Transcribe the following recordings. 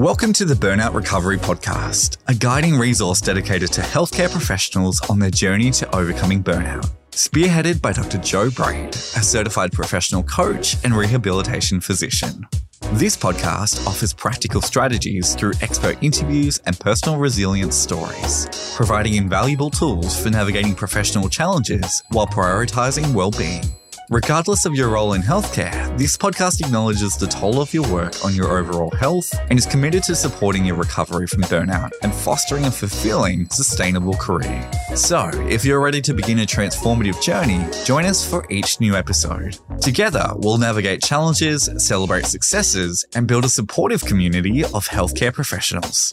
Welcome to the Burnout Recovery Podcast, a guiding resource dedicated to healthcare professionals on their journey to overcoming burnout. Spearheaded by Dr. Jo Braid, a certified professional coach and rehabilitation physician. This podcast offers practical strategies through expert interviews and personal resilience stories, providing invaluable tools for navigating professional challenges while prioritizing well-being. Regardless of your role in healthcare, this podcast acknowledges the toll of your work on your overall health and is committed to supporting your recovery from burnout and fostering a fulfilling, sustainable career. So, if you're ready to begin a transformative journey, join us for each new episode. Together, we'll navigate challenges, celebrate successes, and build a supportive community of healthcare professionals.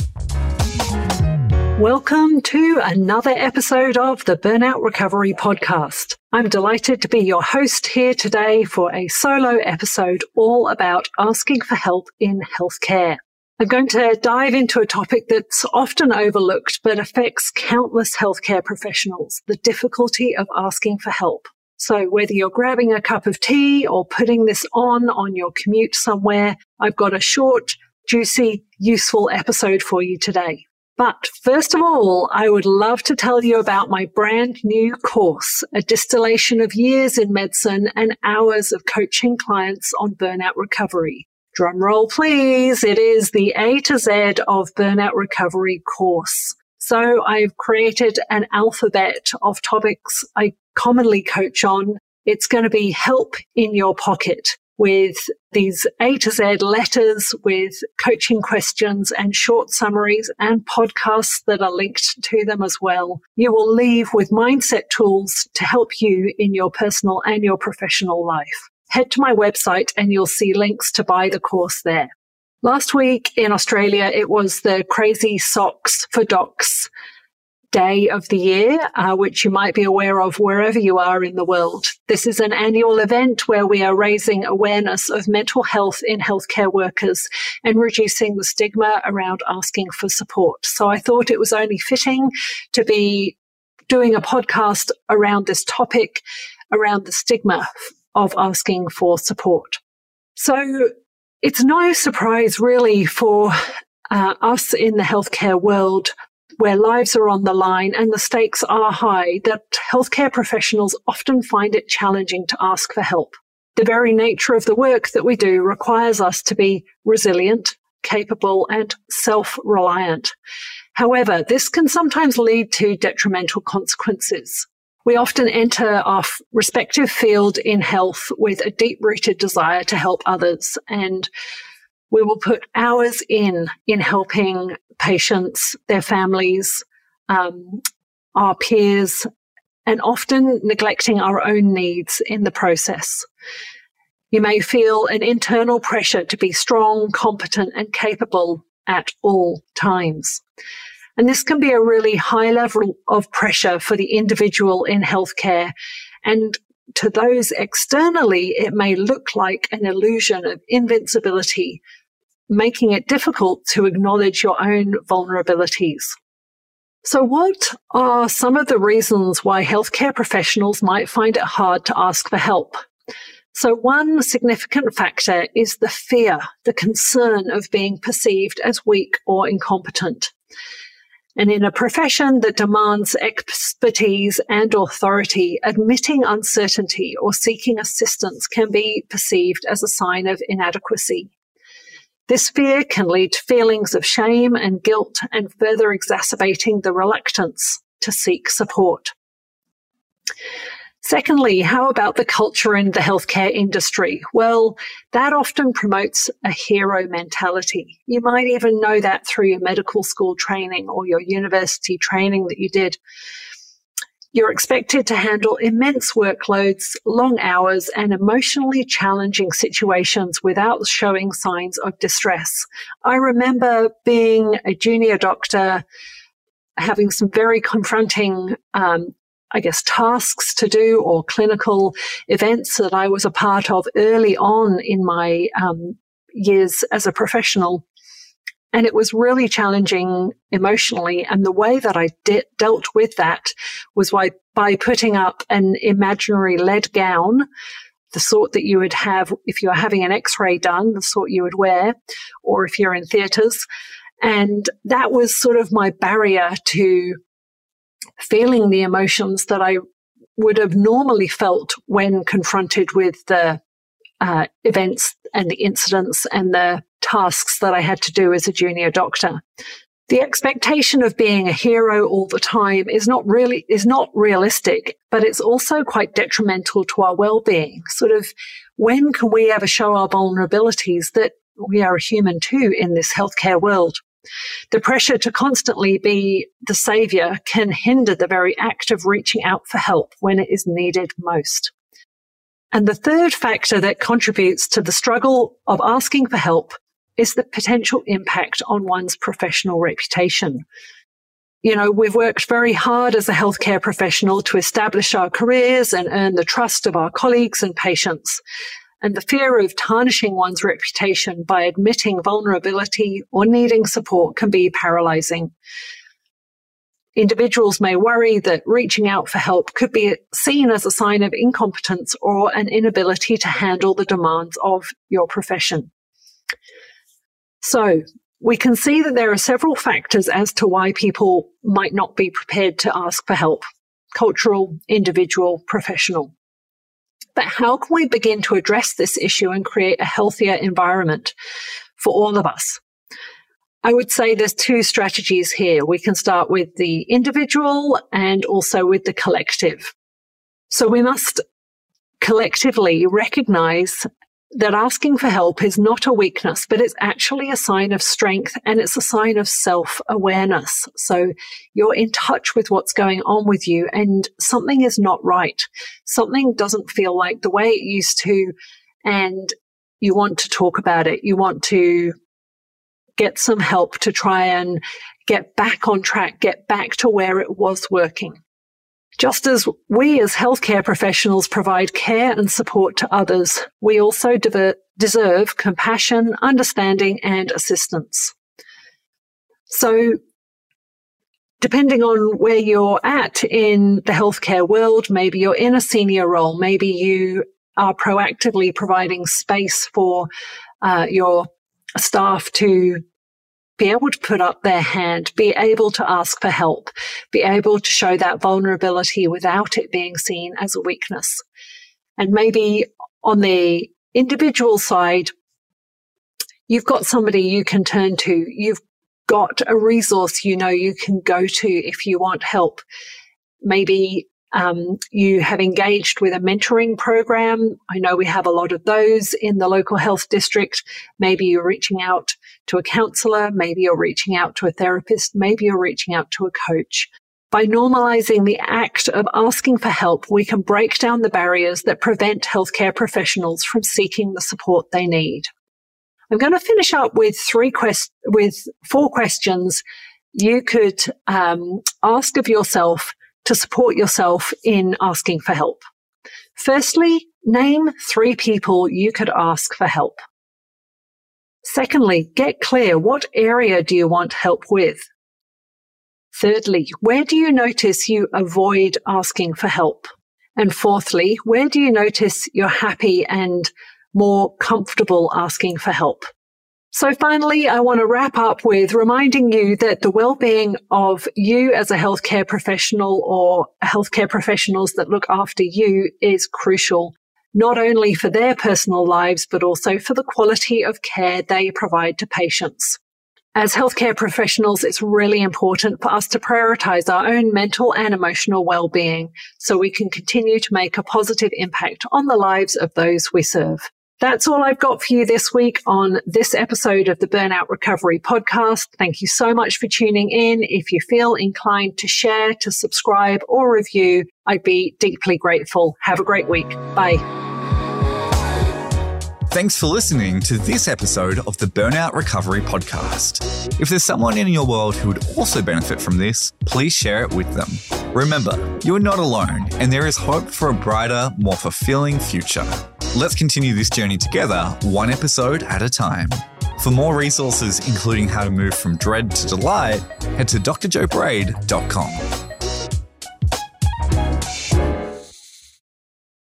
Welcome to another episode of the Burnout Recovery Podcast. I'm delighted to be your host here today for a solo episode all about asking for help in healthcare. I'm going to dive into a topic that's often overlooked but affects countless healthcare professionals, the difficulty of asking for help. So whether you're grabbing a cup of tea or putting this on on your commute somewhere, I've got a short, juicy, useful episode for you today. But first of all, I would love to tell you about my brand new course, a distillation of years in medicine and hours of coaching clients on burnout recovery. Drum roll, please. It is the A to Z of burnout recovery course. So I've created an alphabet of topics I commonly coach on. It's going to be help in your pocket with these A to Z letters with coaching questions and short summaries and podcasts that are linked to them as well. You will leave with mindset tools to help you in your personal and your professional life. Head to my website and you'll see links to buy the course there. Last week in Australia, it was the Crazy Socks for Docs day of the year, uh, which you might be aware of wherever you are in the world. This is an annual event where we are raising awareness of mental health in healthcare workers and reducing the stigma around asking for support. So I thought it was only fitting to be doing a podcast around this topic, around the stigma of asking for support. So it's no surprise really for uh, us in the healthcare world where lives are on the line and the stakes are high that healthcare professionals often find it challenging to ask for help. The very nature of the work that we do requires us to be resilient, capable, and self reliant. However, this can sometimes lead to detrimental consequences. We often enter our respective field in health with a deep rooted desire to help others and we will put hours in in helping patients, their families, um, our peers, and often neglecting our own needs in the process. You may feel an internal pressure to be strong, competent, and capable at all times. And this can be a really high level of pressure for the individual in healthcare. And to those externally, it may look like an illusion of invincibility making it difficult to acknowledge your own vulnerabilities. So what are some of the reasons why healthcare professionals might find it hard to ask for help? So one significant factor is the fear, the concern of being perceived as weak or incompetent. And in a profession that demands expertise and authority, admitting uncertainty or seeking assistance can be perceived as a sign of inadequacy. This fear can lead to feelings of shame and guilt and further exacerbating the reluctance to seek support. Secondly, how about the culture in the healthcare industry? Well, that often promotes a hero mentality. You might even know that through your medical school training or your university training that you did. You're expected to handle immense workloads, long hours, and emotionally challenging situations without showing signs of distress. I remember being a junior doctor, having some very confronting um, I guess, tasks to do or clinical events that I was a part of early on in my um, years as a professional. And it was really challenging emotionally. And the way that I de- dealt with that was by, by putting up an imaginary lead gown the sort that you would have if you're having an x ray done, the sort you would wear, or if you're in theatres. And that was sort of my barrier to feeling the emotions that I would have normally felt when confronted with the uh, events and the incidents and the tasks that I had to do as a junior doctor. The expectation of being a hero all the time is not really, is not realistic, but it's also quite detrimental to our well-being. Sort of when can we ever show our vulnerabilities that we are a human too in this healthcare world? The pressure to constantly be the savior can hinder the very act of reaching out for help when it is needed most. And the third factor that contributes to the struggle of asking for help is the potential impact on one's professional reputation. You know, we've worked very hard as a healthcare professional to establish our careers and earn the trust of our colleagues and patients. And the fear of tarnishing one's reputation by admitting vulnerability or needing support can be paralyzing. Individuals may worry that reaching out for help could be seen as a sign of incompetence or an inability to handle the demands of your profession. So we can see that there are several factors as to why people might not be prepared to ask for help cultural, individual, professional. But how can we begin to address this issue and create a healthier environment for all of us? I would say there's two strategies here. We can start with the individual and also with the collective. So we must collectively recognize that asking for help is not a weakness, but it's actually a sign of strength and it's a sign of self awareness. So you're in touch with what's going on with you and something is not right. Something doesn't feel like the way it used to. And you want to talk about it. You want to get some help to try and get back on track, get back to where it was working. Just as we as healthcare professionals provide care and support to others, we also deserve compassion, understanding and assistance. So depending on where you're at in the healthcare world, maybe you're in a senior role, maybe you are proactively providing space for uh, your staff to be able to put up their hand, be able to ask for help, be able to show that vulnerability without it being seen as a weakness. And maybe on the individual side, you've got somebody you can turn to. You've got a resource you know you can go to if you want help. Maybe um, you have engaged with a mentoring program. I know we have a lot of those in the local health district. Maybe you're reaching out to a counselor. Maybe you're reaching out to a therapist. Maybe you're reaching out to a coach. By normalizing the act of asking for help, we can break down the barriers that prevent healthcare professionals from seeking the support they need. I'm going to finish up with three quest- with four questions you could um, ask of yourself to support yourself in asking for help. Firstly, name three people you could ask for help. Secondly, get clear what area do you want help with? Thirdly, where do you notice you avoid asking for help? And fourthly, where do you notice you're happy and more comfortable asking for help? So finally, I want to wrap up with reminding you that the well-being of you as a healthcare professional or healthcare professionals that look after you is crucial, not only for their personal lives, but also for the quality of care they provide to patients. As healthcare professionals, it's really important for us to prioritize our own mental and emotional well-being so we can continue to make a positive impact on the lives of those we serve. That's all I've got for you this week on this episode of the Burnout Recovery Podcast. Thank you so much for tuning in. If you feel inclined to share, to subscribe or review, I'd be deeply grateful. Have a great week. Bye. Thanks for listening to this episode of the Burnout Recovery Podcast. If there's someone in your world who would also benefit from this, please share it with them. Remember, you are not alone, and there is hope for a brighter, more fulfilling future. Let's continue this journey together, one episode at a time. For more resources, including how to move from dread to delight, head to drjobraid.com.